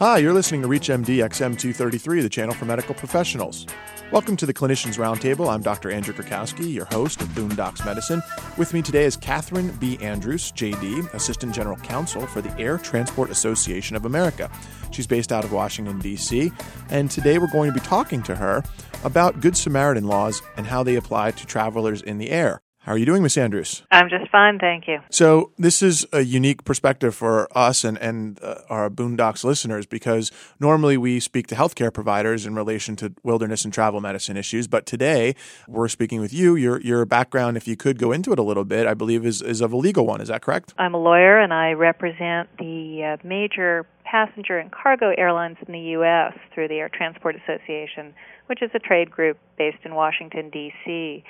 Hi, you're listening to ReachMD XM233, the channel for medical professionals. Welcome to the Clinicians Roundtable. I'm Dr. Andrew Krakowski, your host of Boondocks Medicine. With me today is Catherine B. Andrews, JD, Assistant General Counsel for the Air Transport Association of America. She's based out of Washington, D.C., and today we're going to be talking to her about Good Samaritan laws and how they apply to travelers in the air. How are you doing, Miss Andrews? I'm just fine, thank you. So, this is a unique perspective for us and, and uh, our Boondocks listeners because normally we speak to healthcare providers in relation to wilderness and travel medicine issues. But today we're speaking with you. Your, your background, if you could go into it a little bit, I believe is, is of a legal one. Is that correct? I'm a lawyer and I represent the uh, major passenger and cargo airlines in the U.S. through the Air Transport Association, which is a trade group based in Washington, D.C.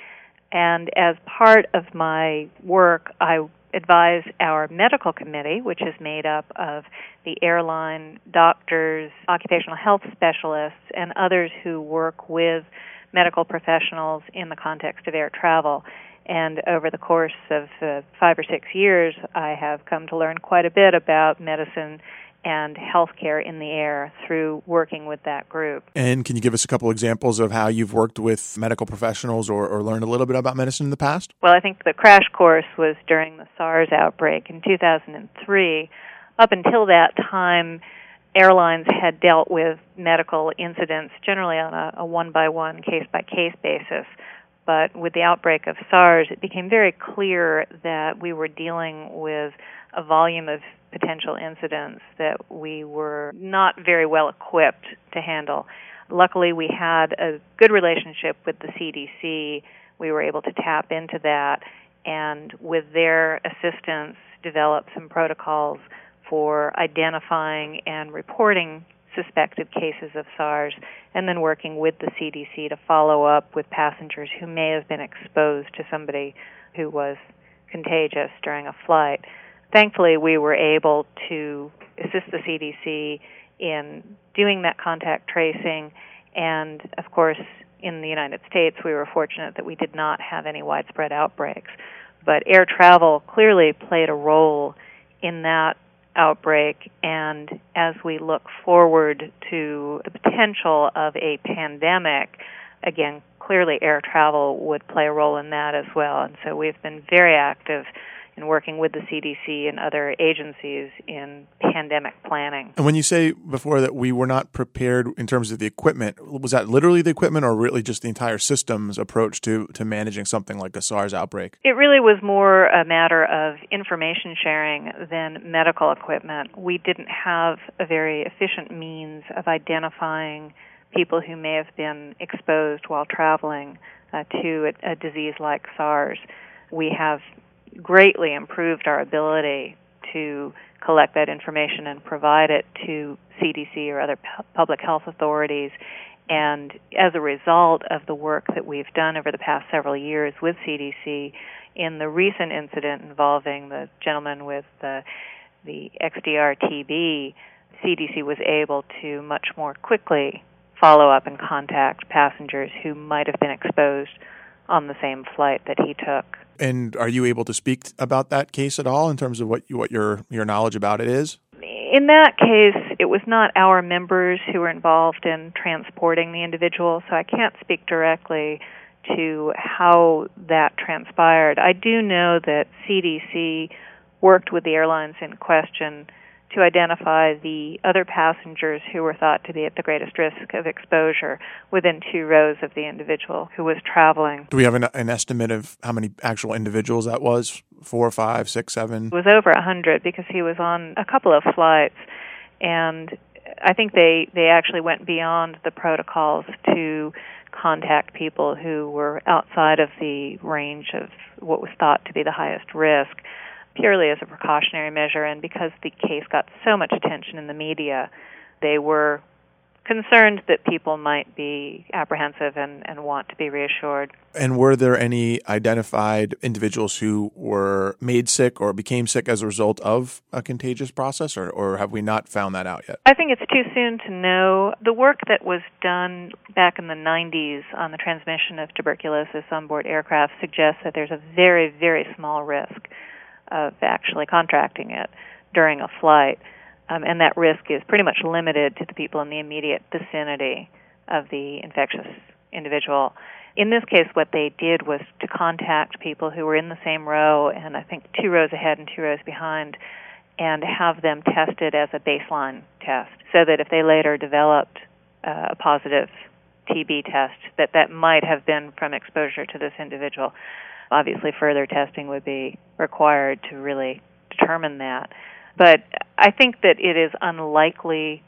And as part of my work, I advise our medical committee, which is made up of the airline doctors, occupational health specialists, and others who work with medical professionals in the context of air travel. And over the course of uh, five or six years, I have come to learn quite a bit about medicine and healthcare in the air through working with that group. And can you give us a couple examples of how you've worked with medical professionals or, or, learned a little bit about medicine in the past? Well, I think the crash course was during the SARS outbreak in 2003. Up until that time, airlines had dealt with medical incidents generally on a one by one, case by case basis. But with the outbreak of SARS, it became very clear that we were dealing with a volume of potential incidents that we were not very well equipped to handle. Luckily, we had a good relationship with the CDC. We were able to tap into that and, with their assistance, develop some protocols for identifying and reporting suspected cases of SARS, and then working with the CDC to follow up with passengers who may have been exposed to somebody who was contagious during a flight thankfully, we were able to assist the CDC in doing that contact tracing. And of course, in the United States, we were fortunate that we did not have any widespread outbreaks. But air travel clearly played a role in that outbreak. And as we look forward to the potential of a pandemic, again, clearly air travel would play a role in that as well. And so we've been very active and working with the CDC and other agencies in pandemic planning. And when you say before that we were not prepared in terms of the equipment, was that literally the equipment or really just the entire system's approach to, to managing something like a SARS outbreak? It really was more a matter of information sharing than medical equipment. We didn't have a very efficient means of identifying people who may have been exposed while traveling uh, to a, a disease like SARS. We have greatly improved our ability to collect that information and provide it to CDC or other pu- public health authorities. And as a result of the work that we've done over the past several years with CDC, in the recent incident involving the gentleman with the, the XDR TB, CDC was able to much more quickly follow up and contact passengers who might have been exposed on the same flight that he took. And are you able to speak about that case at all in terms of what you, what your your knowledge about it is? In that case, it was not our members who were involved in transporting the individual, so I can't speak directly to how that transpired. I do know that CDC worked with the airlines in question to identify the other passengers who were thought to be at the greatest risk of exposure within two rows of the individual who was traveling. Do we have an, an estimate of how many actual individuals that was? Four, five, six, seven? It was over a hundred because he was on a couple of flights, and I think they they actually went beyond the protocols to contact people who were outside of the range of what was thought to be the highest risk purely as a precautionary measure, and because the case got so much attention in the media, they were concerned that people might be apprehensive and, and want to be reassured. And were there any identified individuals who were made sick or became sick as a result of a contagious process, or, or have we not found that out yet? I think it's too soon to know. The work that was done back in the 90s on the transmission of tuberculosis on board aircraft suggests that there's a very, very small risk of actually contracting it during a flight. um, and that risk is pretty much limited to the people in the immediate vicinity of the infectious individual. In this case, what they did was to contact people who were in the same row, and I think two rows ahead and two rows behind, and have them tested as a baseline test, so that if they later developed uh, a positive TB test, that that might have been from exposure to this individual. Obviously, further testing would be required to really determine that. But I think that it is unlikely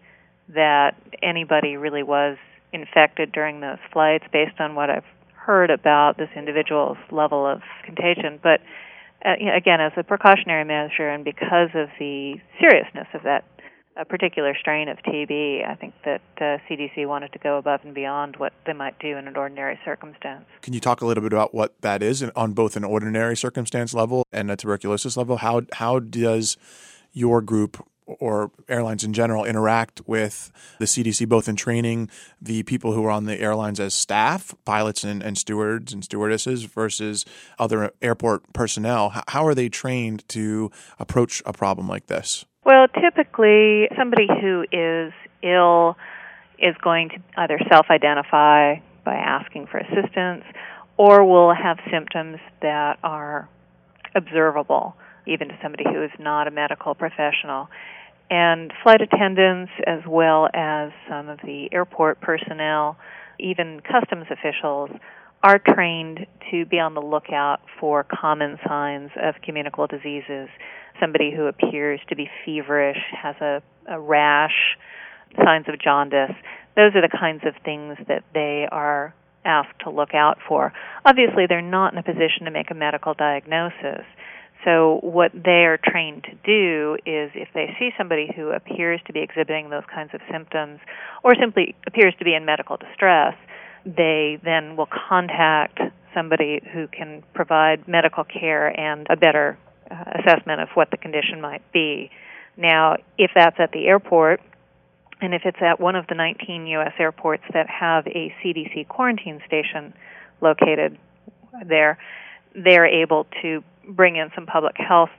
that anybody really was infected during those flights based on what I've heard about this individual's level of contagion. But uh, again, as a precautionary measure and because of the seriousness of that a particular strain of TB, I think that uh, CDC wanted to go above and beyond what they might do in an ordinary circumstance. Can you talk a little bit about what that is on both an ordinary circumstance level and a tuberculosis level? How how does your group or airlines in general interact with the CDC, both in training the people who are on the airlines as staff, pilots and, and stewards and stewardesses, versus other airport personnel? How are they trained to approach a problem like this? Well, typically, somebody who is ill is going to either self identify by asking for assistance or will have symptoms that are observable, even to somebody who is not a medical professional. And flight attendants, as well as some of the airport personnel, even customs officials, are trained to be on the lookout for common signs of communicable diseases somebody who appears to be feverish, has a, a rash, signs of jaundice. Those are the kinds of things that they are asked to look out for. Obviously, they're not in a position to make a medical diagnosis. So, what they are trained to do is if they see somebody who appears to be exhibiting those kinds of symptoms or simply appears to be in medical distress, they then will contact somebody who can provide medical care and a better uh, assessment of what the condition might be. Now, if that's at the airport, and if it's at one of the 19 U.S. airports that have a CDC quarantine station located there, they're able to bring in some public health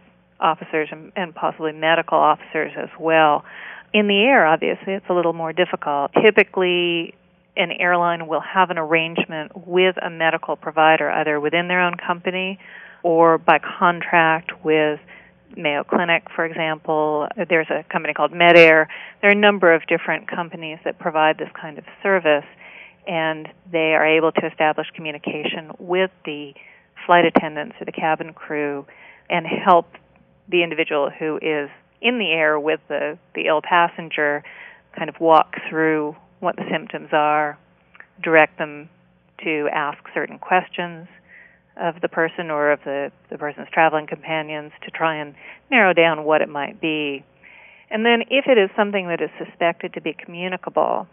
officers and, and possibly medical officers as well. In the air, obviously, it's a little more difficult. Typically, an airline will have an arrangement with a medical provider, either within their own company or by contract with Mayo Clinic, for example. There's a company called MedAire. There are a number of different companies that provide this kind of service, and they are able to establish communication with the flight attendants or the cabin crew and help the individual who is in the air with the, the ill passenger kind of walk through what the symptoms are, direct them to ask certain questions, of the person or of the, the person's traveling companions to try and narrow down what it might be. And then, if it is something that is suspected to be communicable,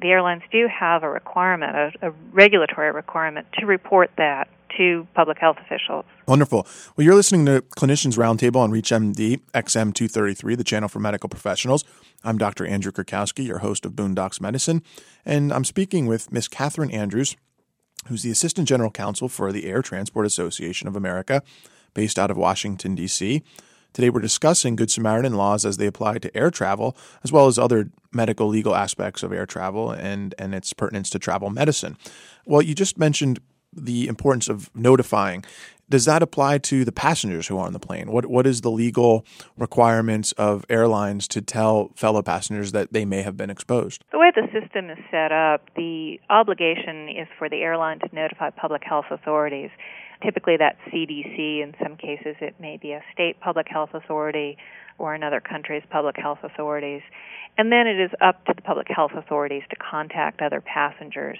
the airlines do have a requirement, a, a, regulatory requirement, to report that to public health officials. Wonderful. Well, you're listening to Clinicians Roundtable on ReachMD XM233, the channel for medical professionals. I'm Dr. Andrew Krakowski, your host of Boondocks Medicine, and I'm speaking with Miss Catherine Andrews, who's the Assistant General Counsel for the Air Transport Association of America, based out of Washington, D.C. Today we're discussing Good Samaritan laws as they apply to air travel, as well as other medical legal aspects of air travel and, and its pertinence to travel medicine. Well, you just mentioned the importance of notifying does that apply to the passengers who are on the plane? What what is the legal requirements of airlines to tell fellow passengers that they may have been exposed? The way the system is set up, the obligation is for the airline to notify public health authorities. Typically that's CDC, in some cases it may be a state public health authority or another country's public health authorities. And then it is up to the public health authorities to contact other passengers.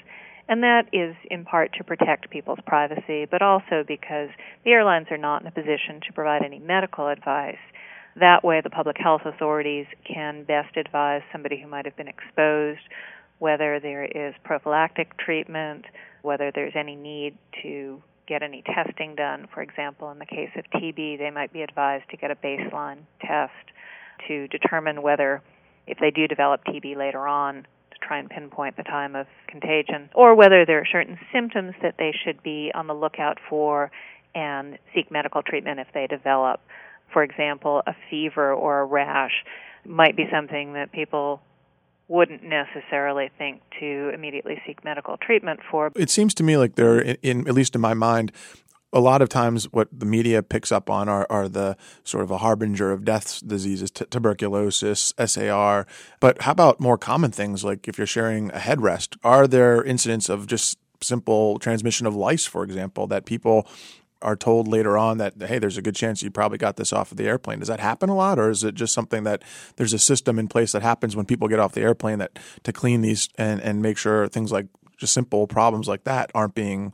And that is in part to protect people's privacy, but also because the airlines are not in a position to provide any medical advice. That way, the public health authorities can best advise somebody who might have been exposed whether there is prophylactic treatment, whether there's any need to get any testing done. For example, in the case of TB, they might be advised to get a baseline test to determine whether, if they do develop TB later on, try and pinpoint the time of contagion, or whether there are certain symptoms that they should be on the lookout for and seek medical treatment if they develop. For example, a fever or a rash. might be something that people wouldn't necessarily think to immediately seek medical treatment for. It seems to me like there, in, in at least in my mind, a lot of times what the media picks up on are, are the sort of a harbinger of deaths diseases, t- tuberculosis, SAR. But how about more common things like if you're sharing a headrest? Are there incidents of just simple transmission of lice, for example, that people are told later on that hey, there's a good chance you probably got this off of the airplane. Does that happen a lot, or is it just something that there's a system in place that happens when people get off the airplane that to clean these and and make sure things like just simple problems like that aren't being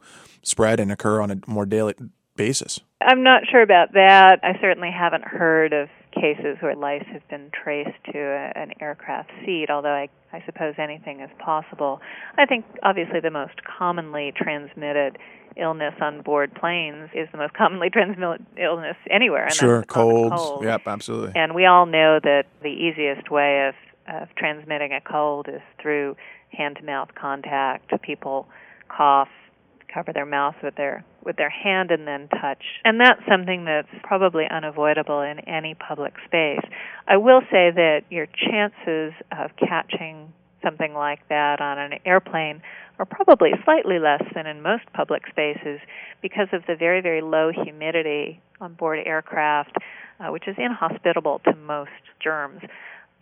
spread and occur on a more daily basis? I'm not sure about that. I certainly haven't heard of cases where lice have been traced to a, an aircraft seat, although I, I suppose anything is possible. I think obviously the most commonly transmitted illness on board planes is the most commonly transmitted illness anywhere. And sure, colds. Cold. Yep, absolutely. And we all know that the easiest way of, of transmitting a cold is through hand to mouth contact. People cough, cover their mouth with their with their hand and then touch. And that's something that's probably unavoidable in any public space. I will say that your chances of catching something like that on an airplane are probably slightly less than in most public spaces because of the very, very low humidity on board aircraft, uh, which is inhospitable to most germs,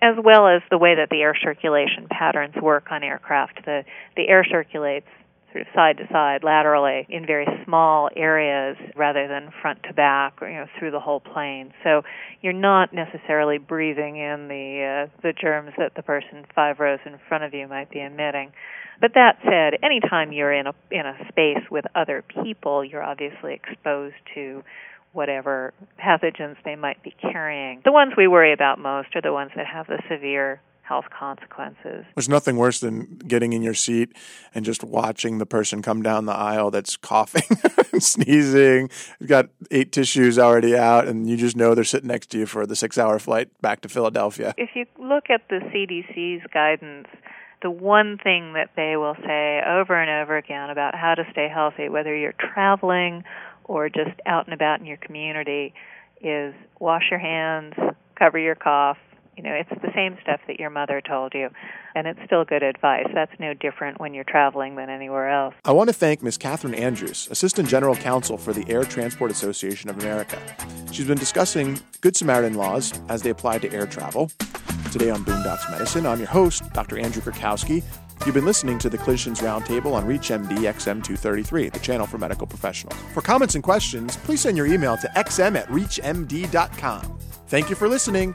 as well as the way that the air circulation patterns work on aircraft. The, the air circulates sort of side to side, laterally, in very small areas rather than front to back, or, you know, through the whole plane. So you're not necessarily breathing in the uh, the germs that the person five rows in front of you might be emitting. But that said, anytime you're in a in a space with other people, you're obviously exposed to whatever pathogens they might be carrying. The ones we worry about most are the ones that have the severe health consequences. There's nothing worse than getting in your seat and just watching the person come down the aisle that's coughing and sneezing. You've got eight tissues already out, and you just know they're sitting next to you for the six hour flight back to Philadelphia. If you look at the CDC's guidance, the one thing that they will say over and over again about how to stay healthy, whether you're traveling or just out and about in your community, is wash your hands, cover your cough, you know, it's the same stuff that your mother told you, and it's still good advice. That's no different when you're traveling than anywhere else. I want to thank Ms. Catherine Andrews, Assistant General Counsel for the Air Transport Association of America. She's been discussing Good Samaritan laws as they apply to air travel. Today on Boondocks Medicine, I'm your host, Dr. Andrew Krakowski. You've been listening to the Clinicians Roundtable on ReachMD XM233, the channel for medical professionals. For comments and questions, please send your email to xm at reachmd.com. Thank you for listening.